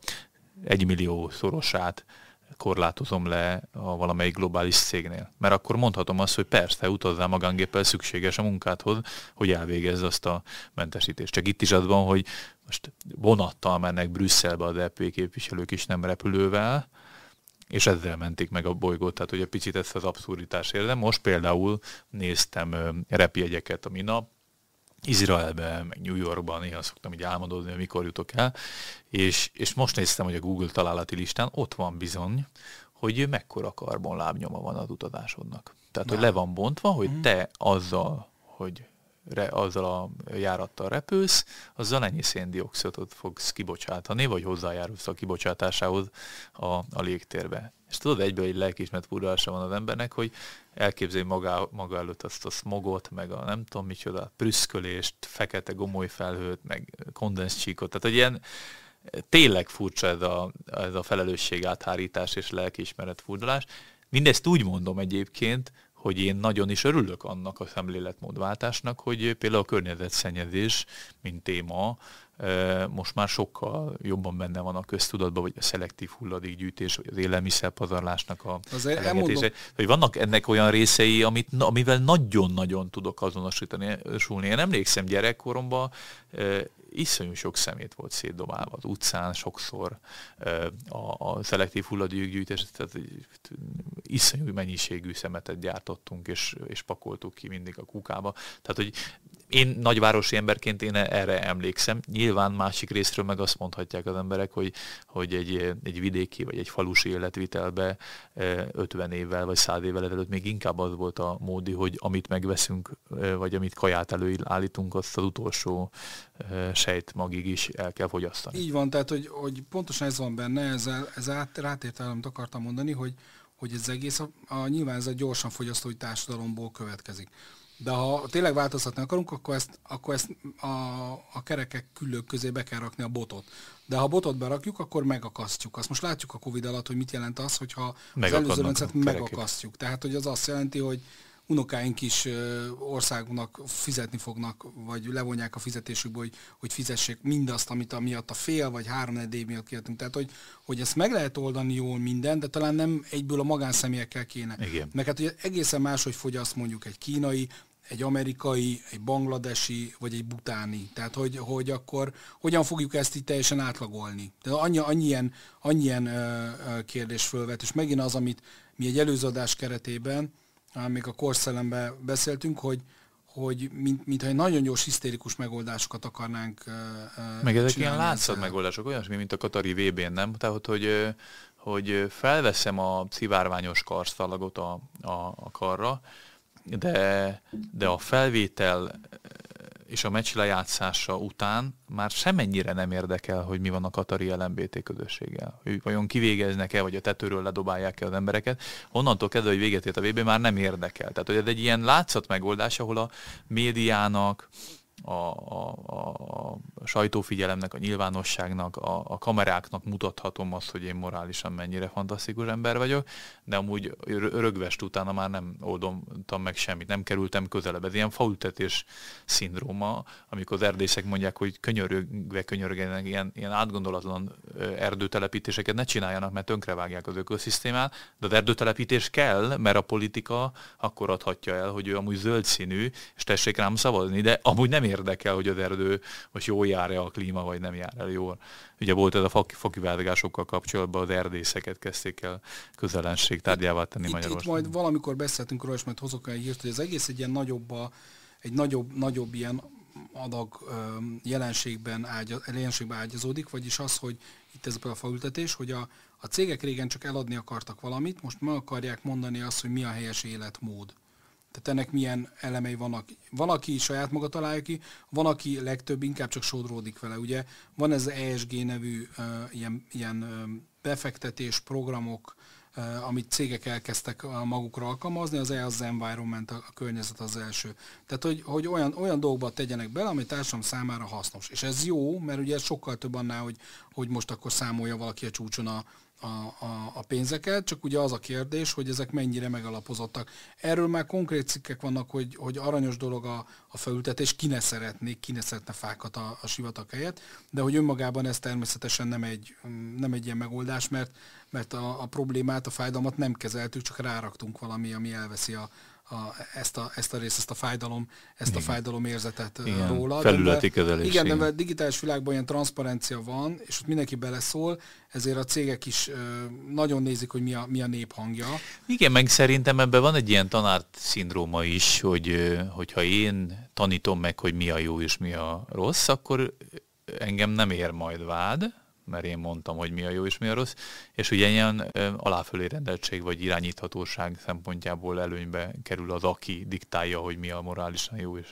egymillió szorosát korlátozom le a valamelyik globális cégnél. Mert akkor mondhatom azt, hogy persze, utazzál magángéppel szükséges a munkádhoz, hogy elvégezz azt a mentesítést. Csak itt is az van, hogy most vonattal mennek Brüsszelbe az EP képviselők is, nem repülővel, és ezzel mentik meg a bolygót, tehát hogy egy picit ezt az abszurditás érzem. Most például néztem repjegyeket a minap, Izraelben, meg New Yorkban, néha szoktam így álmodozni, hogy mikor jutok el, és, és most néztem, hogy a Google találati listán ott van bizony, hogy mekkora karbonlábnyoma van az utazásodnak. Tehát, hogy le van bontva, hogy mhm. te azzal, hogy re, azzal a járattal repülsz, azzal ennyi széndiokszidot fogsz kibocsátani, vagy hozzájárulsz a kibocsátásához a, a légtérbe. És tudod, egyből egy lelkismert furdalása van az embernek, hogy elképzelj maga, maga előtt azt a smogot, meg a nem tudom micsoda, prüszkölést, fekete gomoly felhőt, meg kondenszcsíkot. Tehát, hogy ilyen tényleg furcsa ez a, ez a felelősség áthárítás és lelkiismeret furdalás. Mindezt úgy mondom egyébként, hogy én nagyon is örülök annak a szemléletmódváltásnak, hogy például a környezetszennyezés, mint téma, most már sokkal jobban benne van a köztudatban, vagy a szelektív hulladékgyűjtés, vagy az élelmiszerpazarlásnak a elegetése. Hogy vannak ennek olyan részei, amit, amivel nagyon-nagyon tudok azonosítani. Én emlékszem gyerekkoromban, iszonyú sok szemét volt szétdobálva az utcán, sokszor a, a szelektív hulladékgyűjtés, tehát iszonyú mennyiségű szemetet gyártottunk, és, és pakoltuk ki mindig a kukába. Tehát, hogy én nagyvárosi emberként én erre emlékszem. Nyilván másik részről meg azt mondhatják az emberek, hogy, hogy egy, egy vidéki vagy egy falusi életvitelbe 50 évvel vagy 100 évvel ezelőtt még inkább az volt a módi, hogy amit megveszünk, vagy amit kaját előállítunk, azt az utolsó sejt magig is el kell fogyasztani. Így van, tehát hogy, hogy pontosan ez van benne, ezzel, ez át, rátért amit akartam mondani, hogy, hogy ez egész, a, a, nyilván ez a gyorsan fogyasztói társadalomból következik. De ha tényleg változtatni akarunk, akkor ezt, akkor ezt a, a kerekek küllők közé be kell rakni a botot. De ha a botot berakjuk, akkor megakasztjuk. Azt most látjuk a Covid alatt, hogy mit jelent az, hogyha az előző rendszert megakasztjuk. Tehát, hogy az azt jelenti, hogy unokáink is országunknak fizetni fognak, vagy levonják a fizetésükből, hogy, hogy fizessék mindazt, amit a miatt a fél vagy három év miatt kiadtunk. Tehát, hogy, hogy ezt meg lehet oldani jól minden, de talán nem egyből a magánszemélyekkel kéne. Igen. Mert hát ugye egészen máshogy fogyaszt mondjuk egy kínai, egy amerikai, egy bangladesi, vagy egy butáni. Tehát, hogy, hogy akkor hogyan fogjuk ezt itt teljesen átlagolni. Tehát annyi, annyi ilyen, annyi ilyen ö, ö, kérdés fölvet, és megint az, amit mi egy előző adás keretében, még a korszellemben beszéltünk, hogy, hogy mint, mintha egy nagyon gyors, hisztérikus megoldásokat akarnánk Meg ezek ilyen látszat megoldások, olyasmi, mint a Katari VB-n, nem? Tehát, hogy, hogy felveszem a szivárványos karszalagot a, a, a karra, de, de a felvétel és a meccs lejátszása után már semennyire nem érdekel, hogy mi van a Katari LMBT közösséggel. Hogy vajon kivégeznek-e, vagy a tetőről ledobálják-e az embereket. Onnantól kezdve, hogy véget ért a VB, már nem érdekel. Tehát, hogy ez egy ilyen látszat megoldás, ahol a médiának, a, a, a sajtófigyelemnek, a nyilvánosságnak, a, a kameráknak mutathatom azt, hogy én morálisan mennyire fantasztikus ember vagyok, de amúgy örögvest utána már nem oldottam meg semmit, nem kerültem közelebb. Ez ilyen faültetés szindróma, amikor az erdészek mondják, hogy könyörögve könyörögjenek, ilyen, ilyen átgondolatlan erdőtelepítéseket ne csináljanak, mert tönkrevágják az ökoszisztémát, de az erdőtelepítés kell, mert a politika akkor adhatja el, hogy ő amúgy zöld színű, és tessék rám szavazni, de amúgy nem érdekel, hogy az erdő most jól jár-e a klíma, vagy nem jár el jól. Ugye volt ez a fakiváltozásokkal kapcsolatban, az erdészeket kezdték el közelenség tárgyává tenni Magyarországon. Itt majd valamikor beszéltünk róla, és majd hozok egy hírt, hogy az egész egy ilyen nagyobb, egy nagyobb, nagyobb ilyen adag jelenségben, ágya, jelenségben ágyazódik, vagyis az, hogy itt ez a faültetés, hogy a, a cégek régen csak eladni akartak valamit, most meg akarják mondani azt, hogy mi a helyes életmód. Tehát ennek milyen elemei vannak. Van, aki saját maga találja ki, van, aki legtöbb inkább csak sodródik vele. Ugye van ez az ESG nevű uh, ilyen, ilyen befektetés programok, amit cégek elkezdtek magukra alkalmazni, az E az environment, a, környezet az első. Tehát, hogy, hogy olyan, olyan dolgokba tegyenek bele, ami társadalom számára hasznos. És ez jó, mert ugye sokkal több annál, hogy, hogy most akkor számolja valaki a csúcson a, a, a, a pénzeket, csak ugye az a kérdés, hogy ezek mennyire megalapozottak. Erről már konkrét cikkek vannak, hogy, hogy aranyos dolog a, a felültetés, ki ne szeretnék, ki ne szeretne fákat a, a sivatag helyett, de hogy önmagában ez természetesen nem egy, nem egy ilyen megoldás, mert, mert a, a problémát, a fájdalmat nem kezeltük, csak ráraktunk valami, ami elveszi a, a, ezt, a, ezt a részt, ezt a fájdalom, ezt igen. a fájdalom érzetet igen, róla. Felületi kezelés. Igen, de digitális világban ilyen transzparencia van, és ott mindenki beleszól, ezért a cégek is nagyon nézik, hogy mi a, mi a néphangja. Igen, meg szerintem ebben van egy ilyen tanárt szindróma is, hogy hogyha én tanítom meg, hogy mi a jó és mi a rossz, akkor engem nem ér majd vád, mert én mondtam, hogy mi a jó és mi a rossz, és ugye ilyen aláfölé rendeltség vagy irányíthatóság szempontjából előnybe kerül az, aki diktálja, hogy mi a morálisan jó és,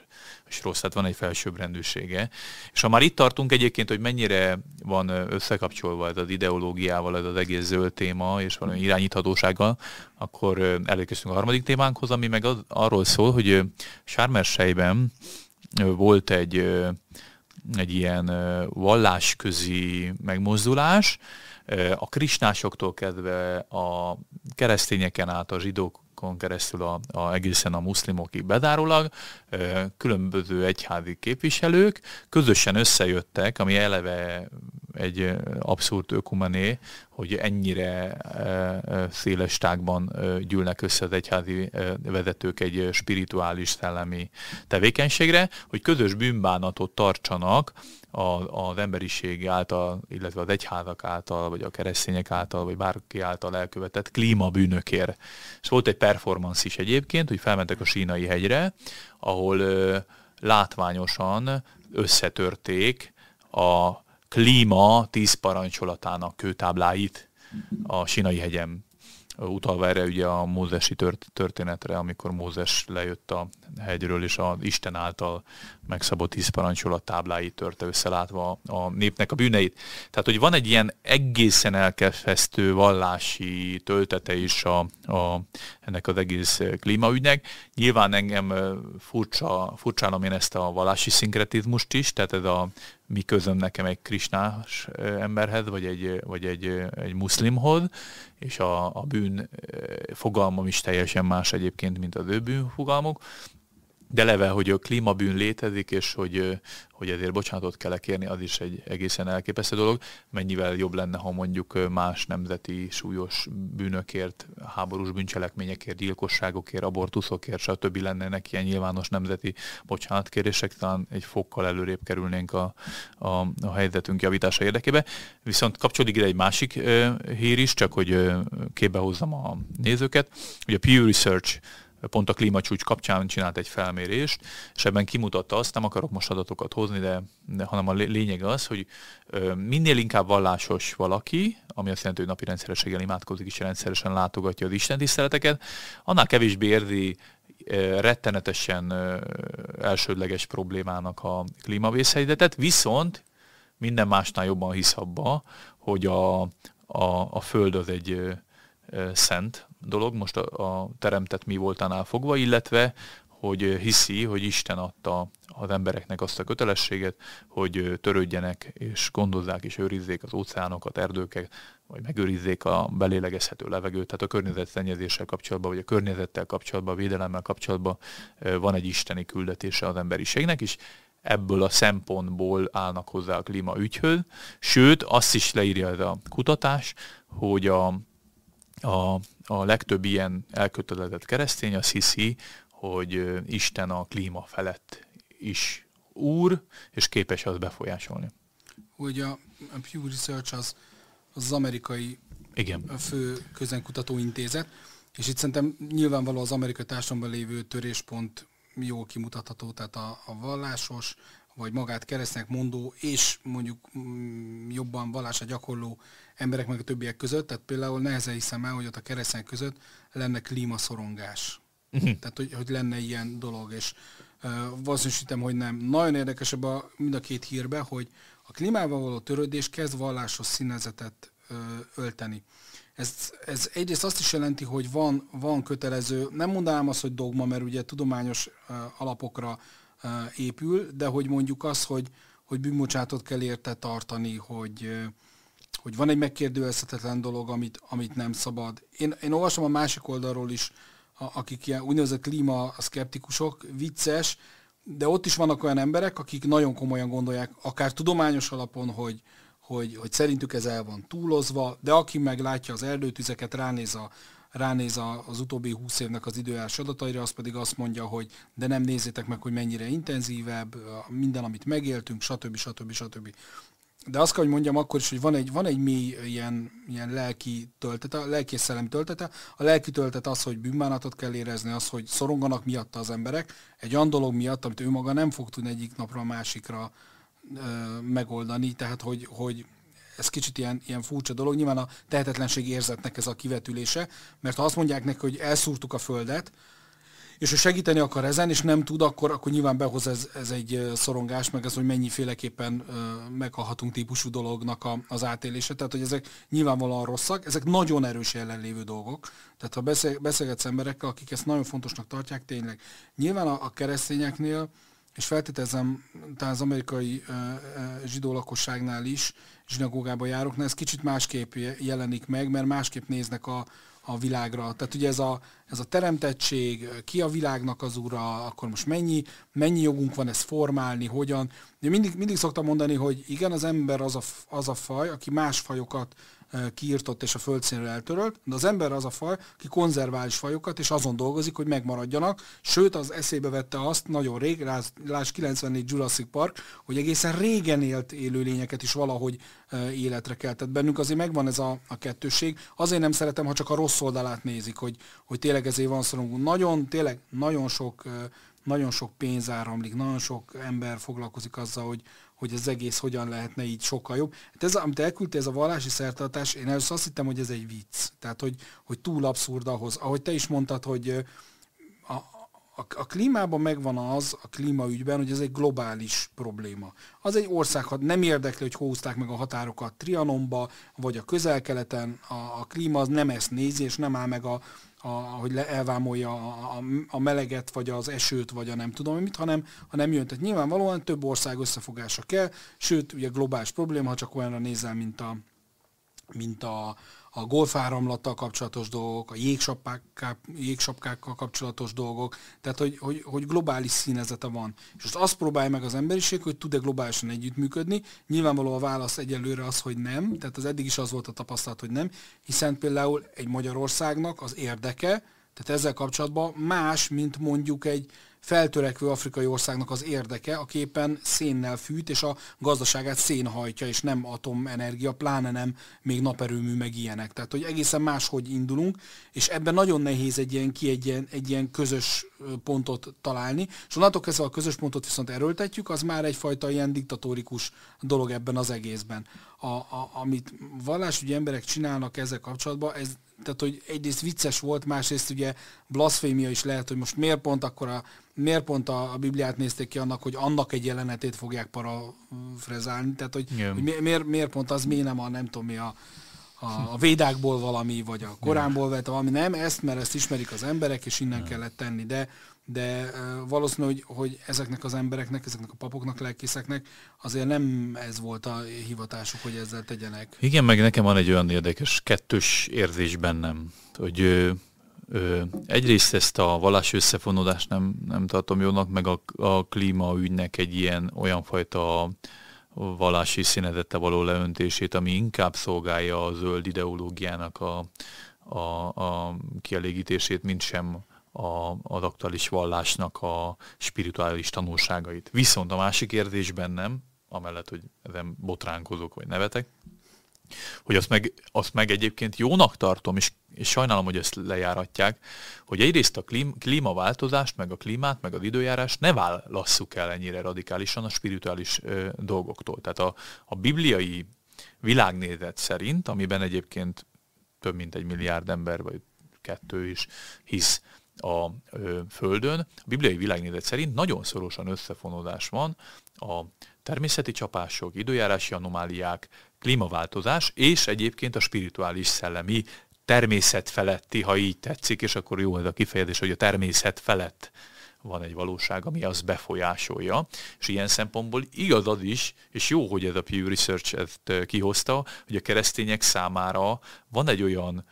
és rossz, tehát van egy felsőbbrendűsége. És ha már itt tartunk egyébként, hogy mennyire van összekapcsolva ez az ideológiával, ez az egész zöld téma, és valami irányíthatósággal, akkor elérkeztünk a harmadik témánkhoz, ami meg az, arról szól, hogy Sármersejben volt egy egy ilyen vallásközi megmozdulás, a krisnásoktól kezdve a keresztényeken át a zsidókon keresztül a, a egészen a muszlimokig bedárólag, különböző egyházi képviselők közösen összejöttek, ami eleve egy abszurd ökumené, hogy ennyire széles tágban gyűlnek össze az egyházi vezetők egy spirituális szellemi tevékenységre, hogy közös bűnbánatot tartsanak az emberiség által, illetve az egyházak által, vagy a keresztények által, vagy bárki által elkövetett klímabűnökért. És volt egy performance is egyébként, hogy felmentek a sínai hegyre, ahol látványosan összetörték a klíma tíz parancsolatának kőtábláit a Sinai hegyem utalva erre ugye a mózesi történetre, amikor Mózes lejött a hegyről, és az Isten által megszabott tíz parancsolat tábláit törte összelátva a népnek a bűneit. Tehát, hogy van egy ilyen egészen elkefesztő vallási töltete is a, a, ennek az egész klímaügynek. Nyilván engem furcsa, furcsálom én ezt a vallási szinkretizmust is, tehát ez a mi közöm nekem egy krisnás emberhez, vagy egy, vagy egy, egy muszlimhoz, és a, a bűn fogalmam is teljesen más egyébként, mint az ő bűnfogalmuk de leve, hogy a klímabűn létezik, és hogy, hogy ezért bocsánatot kell kérni, az is egy egészen elképesztő dolog. Mennyivel jobb lenne, ha mondjuk más nemzeti súlyos bűnökért, háborús bűncselekményekért, gyilkosságokért, abortuszokért, stb. lennének ilyen nyilvános nemzeti bocsánatkérések, talán egy fokkal előrébb kerülnénk a, a, a helyzetünk javítása érdekébe. Viszont kapcsolódik ide egy másik hír is, csak hogy uh, képbe hozzam a nézőket. Ugye a Pew Research pont a klímacsúcs kapcsán csinált egy felmérést, és ebben kimutatta azt, nem akarok most adatokat hozni, de, de hanem a lényeg az, hogy minél inkább vallásos valaki, ami azt jelenti, hogy napi rendszerességgel imádkozik és rendszeresen látogatja az Isten tiszteleteket, annál kevésbé érzi rettenetesen elsődleges problémának a klímavészhelyzetet, viszont minden másnál jobban hisz abba, hogy a, a, a Föld az egy szent dolog, most a, a teremtett mi voltánál fogva, illetve hogy hiszi, hogy Isten adta az embereknek azt a kötelességet, hogy törődjenek és gondozzák és őrizzék az óceánokat, erdőket, vagy megőrizzék a belélegezhető levegőt, tehát a környezetszennyezéssel kapcsolatban, vagy a környezettel kapcsolatban, a védelemmel kapcsolatban van egy isteni küldetése az emberiségnek, és ebből a szempontból állnak hozzá a klímaügyhöz. Sőt, azt is leírja ez a kutatás, hogy a, a, a legtöbb ilyen elkötelezett keresztény azt hiszi, hogy Isten a klíma felett is úr, és képes az befolyásolni. Hogy a, a Pew Research az, az, az amerikai Igen. fő közenkutató intézet, és itt szerintem nyilvánvaló az amerikai társadalomban lévő töréspont jól kimutatható, tehát a, a vallásos, vagy magát keresztnek mondó, és mondjuk mm, jobban vallásra gyakorló emberek meg a többiek között, tehát például nehezen hiszem el, hogy ott a keresztény között lenne klímaszorongás. Uh-huh. Tehát, hogy, hogy lenne ilyen dolog, és uh, valószínűsítem, hogy nem. Nagyon érdekes a, mind a két hírbe, hogy a klímával való törődés kezd vallásos színezetet uh, ölteni. Ez, ez egyrészt azt is jelenti, hogy van, van kötelező, nem mondanám azt, hogy dogma, mert ugye tudományos uh, alapokra épül, de hogy mondjuk az, hogy, hogy bűnbocsátot kell érte tartani, hogy, hogy van egy megkérdőjelezhetetlen dolog, amit, amit nem szabad. Én, én olvasom a másik oldalról is, a, akik ilyen úgynevezett klíma szkeptikusok, vicces, de ott is vannak olyan emberek, akik nagyon komolyan gondolják, akár tudományos alapon, hogy, hogy, hogy szerintük ez el van túlozva, de aki meg látja az erdőtüzeket, ránéz, a, ránéz az utóbbi húsz évnek az időjárás adataira, az pedig azt mondja, hogy de nem nézzétek meg, hogy mennyire intenzívebb, minden, amit megéltünk, stb. stb. stb. De azt kell, hogy mondjam akkor is, hogy van egy, van egy mély ilyen, ilyen lelki töltete, a lelki és szellemi töltete. A lelki töltet az, hogy bűnbánatot kell érezni, az, hogy szoronganak miatta az emberek, egy olyan dolog miatt, amit ő maga nem fog tudni egyik napra a másikra megoldani, tehát hogy, hogy ez kicsit ilyen, ilyen furcsa dolog. Nyilván a tehetetlenség érzetnek ez a kivetülése, mert ha azt mondják neki, hogy elszúrtuk a földet, és ő segíteni akar ezen, és nem tud, akkor, akkor nyilván behoz ez, ez egy szorongás, meg ez, hogy mennyiféleképpen meghalhatunk típusú dolognak a, az átélése. Tehát, hogy ezek nyilvánvalóan rosszak, ezek nagyon erős jelenlévő dolgok. Tehát, ha beszélgetsz emberekkel, akik ezt nagyon fontosnak tartják, tényleg. Nyilván a, a keresztényeknél és feltételezem, talán az amerikai uh, uh, zsidó lakosságnál is, zsinagógába járok, ez kicsit másképp jelenik meg, mert másképp néznek a, a világra. Tehát ugye ez a, ez a teremtettség, ki a világnak az ura, akkor most mennyi, mennyi jogunk van ezt formálni, hogyan. Én mindig, mindig szoktam mondani, hogy igen, az ember az a, az a faj, aki más fajokat kiirtott és a földszínről eltörölt, de az ember az a faj, aki konzervális fajokat, és azon dolgozik, hogy megmaradjanak, sőt az eszébe vette azt nagyon rég, láss 94 Jurassic Park, hogy egészen régen élt élőlényeket is valahogy életre keltett bennünk, azért megvan ez a, a kettőség. Azért nem szeretem, ha csak a rossz oldalát nézik, hogy, hogy tényleg ezért van szorongunk. Nagyon, tényleg nagyon sok nagyon sok pénz áramlik, nagyon sok ember foglalkozik azzal, hogy, hogy az egész hogyan lehetne így sokkal jobb. Hát ez, amit elküldte, ez a vallási szertartás, én először azt hittem, hogy ez egy vicc. Tehát, hogy, hogy túl abszurd ahhoz. Ahogy te is mondtad, hogy a, a, a klímában megvan az, a klímaügyben, hogy ez egy globális probléma. Az egy ország, ha nem érdekli, hogy húzták meg a határokat Trianonba, vagy a közel-keleten, a, a klíma az nem ezt nézi, és nem áll meg a, a, hogy elvámolja a, a, a meleget, vagy az esőt, vagy a nem tudom mit, hanem, hanem jön. Tehát nyilvánvalóan több ország összefogása kell, sőt, ugye globális probléma, ha csak olyanra nézel, mint a, mint a, a golfáramlattal kapcsolatos dolgok, a jégsapkákkal kapcsolatos dolgok, tehát hogy, hogy, hogy globális színezete van. És most azt próbálja meg az emberiség, hogy tud-e globálisan együttműködni. Nyilvánvaló a válasz egyelőre az, hogy nem, tehát az eddig is az volt a tapasztalat, hogy nem, hiszen például egy Magyarországnak az érdeke, tehát ezzel kapcsolatban más, mint mondjuk egy, feltörekvő afrikai országnak az érdeke, aki éppen szénnel fűt, és a gazdaságát szén hajtja, és nem atomenergia, pláne nem még naperőmű, meg ilyenek. Tehát, hogy egészen máshogy indulunk, és ebben nagyon nehéz egy ilyen, ki egy ilyen, egy ilyen közös pontot találni, és onnantól kezdve a közös pontot viszont erőltetjük, az már egyfajta ilyen diktatórikus dolog ebben az egészben. A, a, amit vallásügyi emberek csinálnak ezzel kapcsolatban, ez tehát hogy egyrészt vicces volt, másrészt ugye blasfémia is lehet, hogy most miért pont akkor a, miért pont a, a Bibliát nézték ki annak, hogy annak egy jelenetét fogják parafrezálni, tehát hogy, hogy miért, miért pont az, miért nem a nem tudom mi a, a, a védákból valami, vagy a koránból vett valami, nem ezt, mert ezt ismerik az emberek, és innen kellett tenni, de de valószínű, hogy, hogy ezeknek az embereknek, ezeknek a papoknak, lelkészeknek azért nem ez volt a hivatásuk, hogy ezzel tegyenek. Igen, meg nekem van egy olyan érdekes kettős érzés bennem, hogy ö, ö, egyrészt ezt a vallás összefonódást nem, nem tartom jónak, meg a, a klímaügynek egy ilyen olyan fajta vallási színedette való leöntését, ami inkább szolgálja a zöld ideológiának a, a, a kielégítését, mint sem a, az aktuális vallásnak a spirituális tanulságait. Viszont a másik érzés bennem, amellett, hogy ezen botránkozok vagy nevetek, hogy azt meg, azt meg egyébként jónak tartom, és, és sajnálom, hogy ezt lejáratják, hogy egyrészt a klím, klímaváltozást, meg a klímát, meg az időjárást ne válasszuk el ennyire radikálisan a spirituális ö, dolgoktól. Tehát a, a bibliai világnézet szerint, amiben egyébként több mint egy milliárd ember, vagy kettő is hisz a Földön, a bibliai világnézet szerint nagyon szorosan összefonódás van a természeti csapások, időjárási anomáliák, klímaváltozás, és egyébként a spirituális szellemi természet feletti, ha így tetszik, és akkor jó ez a kifejezés, hogy a természet felett van egy valóság, ami azt befolyásolja, és ilyen szempontból igaz az is, és jó, hogy ez a Pew Research ezt kihozta, hogy a keresztények számára van egy olyan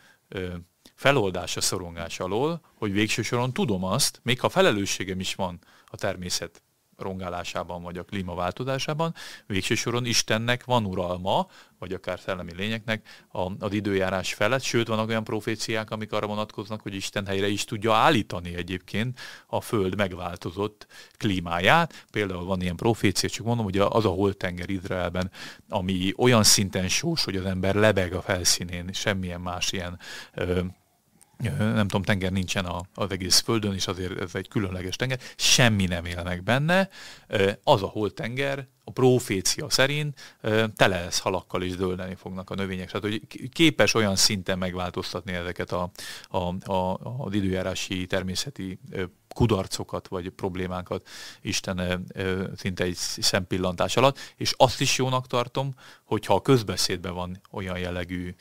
feloldás a szorongás alól, hogy végső soron tudom azt, még ha felelősségem is van a természet rongálásában, vagy a klímaváltozásában, végső soron Istennek van uralma, vagy akár szellemi lényeknek az időjárás felett, sőt vannak olyan proféciák, amik arra vonatkoznak, hogy Isten helyre is tudja állítani egyébként a Föld megváltozott klímáját. Például van ilyen profécia, csak mondom, hogy az a holtenger Izraelben, ami olyan szinten sós, hogy az ember lebeg a felszínén, semmilyen más ilyen ö, nem tudom, tenger nincsen a, az egész földön, és azért ez egy különleges tenger, semmi nem él meg benne. Az a holtenger, a profécia szerint tele lesz halakkal és zöldeni fognak a növények. Tehát, hogy képes olyan szinten megváltoztatni ezeket a, a, a, az időjárási természeti kudarcokat vagy problémákat Isten szinte egy szempillantás alatt, és azt is jónak tartom, hogyha a közbeszédben van olyan jellegű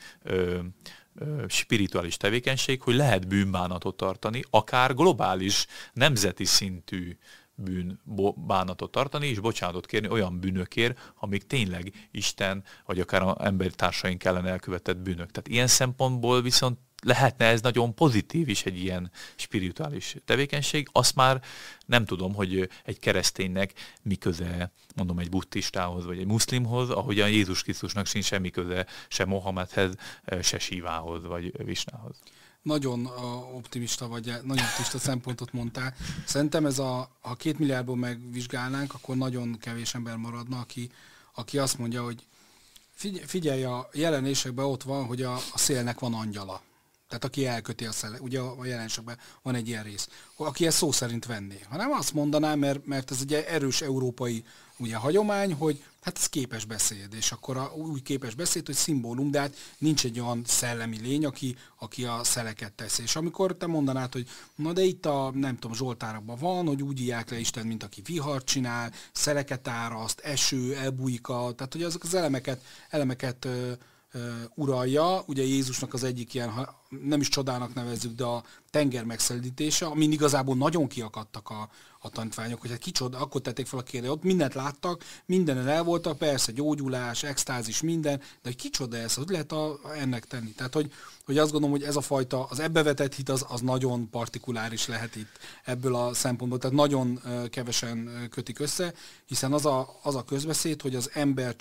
spirituális tevékenység, hogy lehet bűnbánatot tartani, akár globális, nemzeti szintű bűnbánatot tartani, és bocsánatot kérni olyan bűnökért, amik tényleg Isten, vagy akár embertársaink ellen elkövetett bűnök. Tehát ilyen szempontból viszont lehetne ez nagyon pozitív is egy ilyen spirituális tevékenység. Azt már nem tudom, hogy egy kereszténynek mi köze, mondom, egy buddhistához, vagy egy muszlimhoz, ahogyan Jézus Krisztusnak sincs semmi köze se Mohamedhez, se Sivához, vagy Visnához. Nagyon optimista vagy, nagyon optimista szempontot mondtál. Szerintem ez a, ha két milliárdból megvizsgálnánk, akkor nagyon kevés ember maradna, aki, aki azt mondja, hogy figyelj, a jelenésekben ott van, hogy a, a szélnek van angyala. Tehát aki elköti a szele, ugye a jelenségben van egy ilyen rész, aki ezt szó szerint venné. Hanem azt mondaná, mert, mert ez egy erős európai ugye, hagyomány, hogy hát ez képes beszéd, és akkor a, úgy képes beszéd, hogy szimbólum, de hát nincs egy olyan szellemi lény, aki, aki a szeleket teszi. És amikor te mondanád, hogy na de itt a, nem tudom, Zsoltárakban van, hogy úgy írják le Isten, mint aki vihar csinál, szeleket áraszt, eső, elbújik, a, tehát hogy azok az elemeket, elemeket uralja. Ugye Jézusnak az egyik ilyen, nem is csodának nevezzük, de a tenger megszelítése, amin igazából nagyon kiakadtak a, a tanítványok, hogy hát kicsoda, akkor tették fel a kérdést, ott mindent láttak, mindenen el voltak, persze gyógyulás, extázis, minden, de hogy kicsoda ez, hogy lehet a, ennek tenni. Tehát, hogy, hogy azt gondolom, hogy ez a fajta, az ebbe vetett hit az, az nagyon partikuláris lehet itt ebből a szempontból, tehát nagyon kevesen kötik össze, hiszen az a, az a közbeszéd, hogy az ember,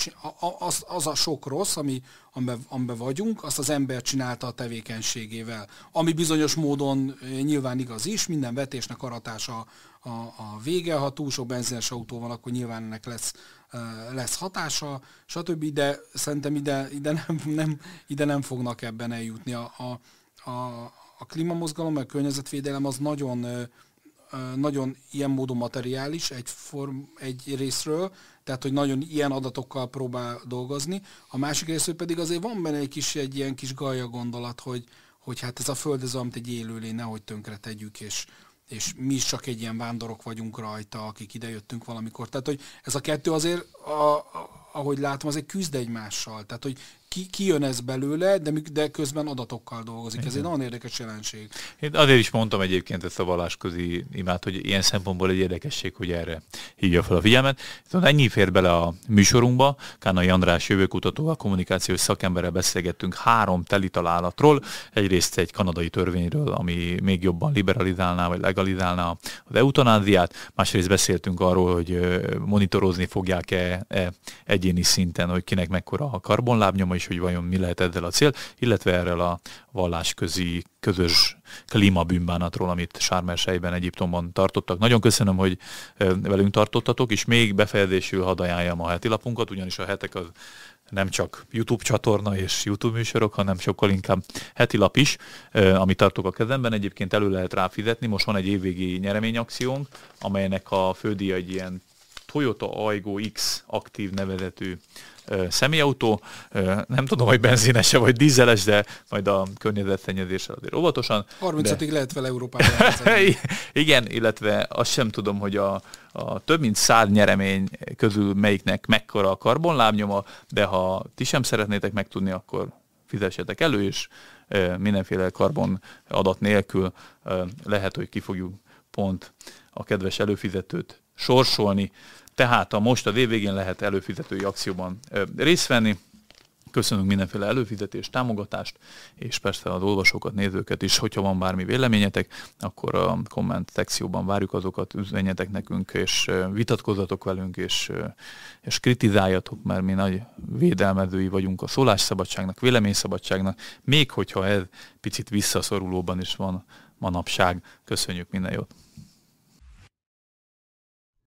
az, az a sok rossz, ami, amiben, amiben vagyunk, azt az ember csinálta a tevékenységével. Ami bizonyos módon nyilván igaz is, minden vetésnek aratása a, a vége, ha túl sok benzines autó van, akkor nyilván ennek lesz, lesz hatása, stb. De szerintem ide, ide, nem, nem, ide nem fognak ebben eljutni. A, a, a, a klímamozgalom, a környezetvédelem az nagyon, nagyon ilyen módon materiális egy, form, egy részről, tehát hogy nagyon ilyen adatokkal próbál dolgozni. A másik részről pedig azért van benne egy kis, egy ilyen kis gaja gondolat, hogy, hogy hát ez a föld ez amit egy élőlény, nehogy tönkre tegyük, és, és mi is csak egy ilyen vándorok vagyunk rajta, akik idejöttünk valamikor. Tehát, hogy ez a kettő azért, a, a, ahogy látom, azért küzd egymással. Tehát, hogy ki, ki jön ez belőle, de, de közben adatokkal dolgozik. Igen. Ez egy nagyon érdekes jelenség. Én azért is mondtam egyébként ezt a vallásközi imát, hogy ilyen szempontból egy érdekesség, hogy erre hívja fel a figyelmet. Szóval ennyi fér bele a műsorunkba. Kánai András jövőkutatóval, kommunikációs szakemberrel beszélgettünk három teli találatról. Egyrészt egy kanadai törvényről, ami még jobban liberalizálná vagy legalizálná az eutanáziát. Másrészt beszéltünk arról, hogy monitorozni fogják-e e egyéni szinten, hogy kinek mekkora a karbonlábnyoma, és hogy vajon mi lehet ezzel a cél, illetve erről a vallásközi közös klímabűnbánatról, amit Sármersejben, Egyiptomban tartottak. Nagyon köszönöm, hogy velünk tartottatok, és még befejezésül hadd ajánljam a heti lapunkat, ugyanis a hetek az nem csak YouTube csatorna és YouTube műsorok, hanem sokkal inkább heti lap is, amit tartok a kezemben. Egyébként elő lehet rá fizetni. Most van egy évvégi nyereményakciónk, amelynek a fődíja egy ilyen Toyota Aygo X aktív nevezetű személyautó. Nem tudom, hogy benzinese vagy dízeles, de majd a környezetszennyezéssel azért óvatosan. 35-ig de... lehet vele Európában. Igen, illetve azt sem tudom, hogy a, a több mint száz nyeremény közül melyiknek mekkora a karbonlábnyoma, de ha ti sem szeretnétek megtudni, akkor fizessetek elő, és mindenféle karbon adat nélkül lehet, hogy ki fogjuk pont a kedves előfizetőt sorsolni. Tehát a most a végén lehet előfizetői akcióban részt venni. Köszönünk mindenféle előfizetést, támogatást, és persze az olvasókat, nézőket is, hogyha van bármi véleményetek, akkor a komment szekcióban várjuk azokat, üzenjetek nekünk, és vitatkozzatok velünk, és, és kritizáljatok, mert mi nagy védelmezői vagyunk a szólásszabadságnak, véleményszabadságnak, még hogyha ez picit visszaszorulóban is van manapság. Köszönjük minden jót!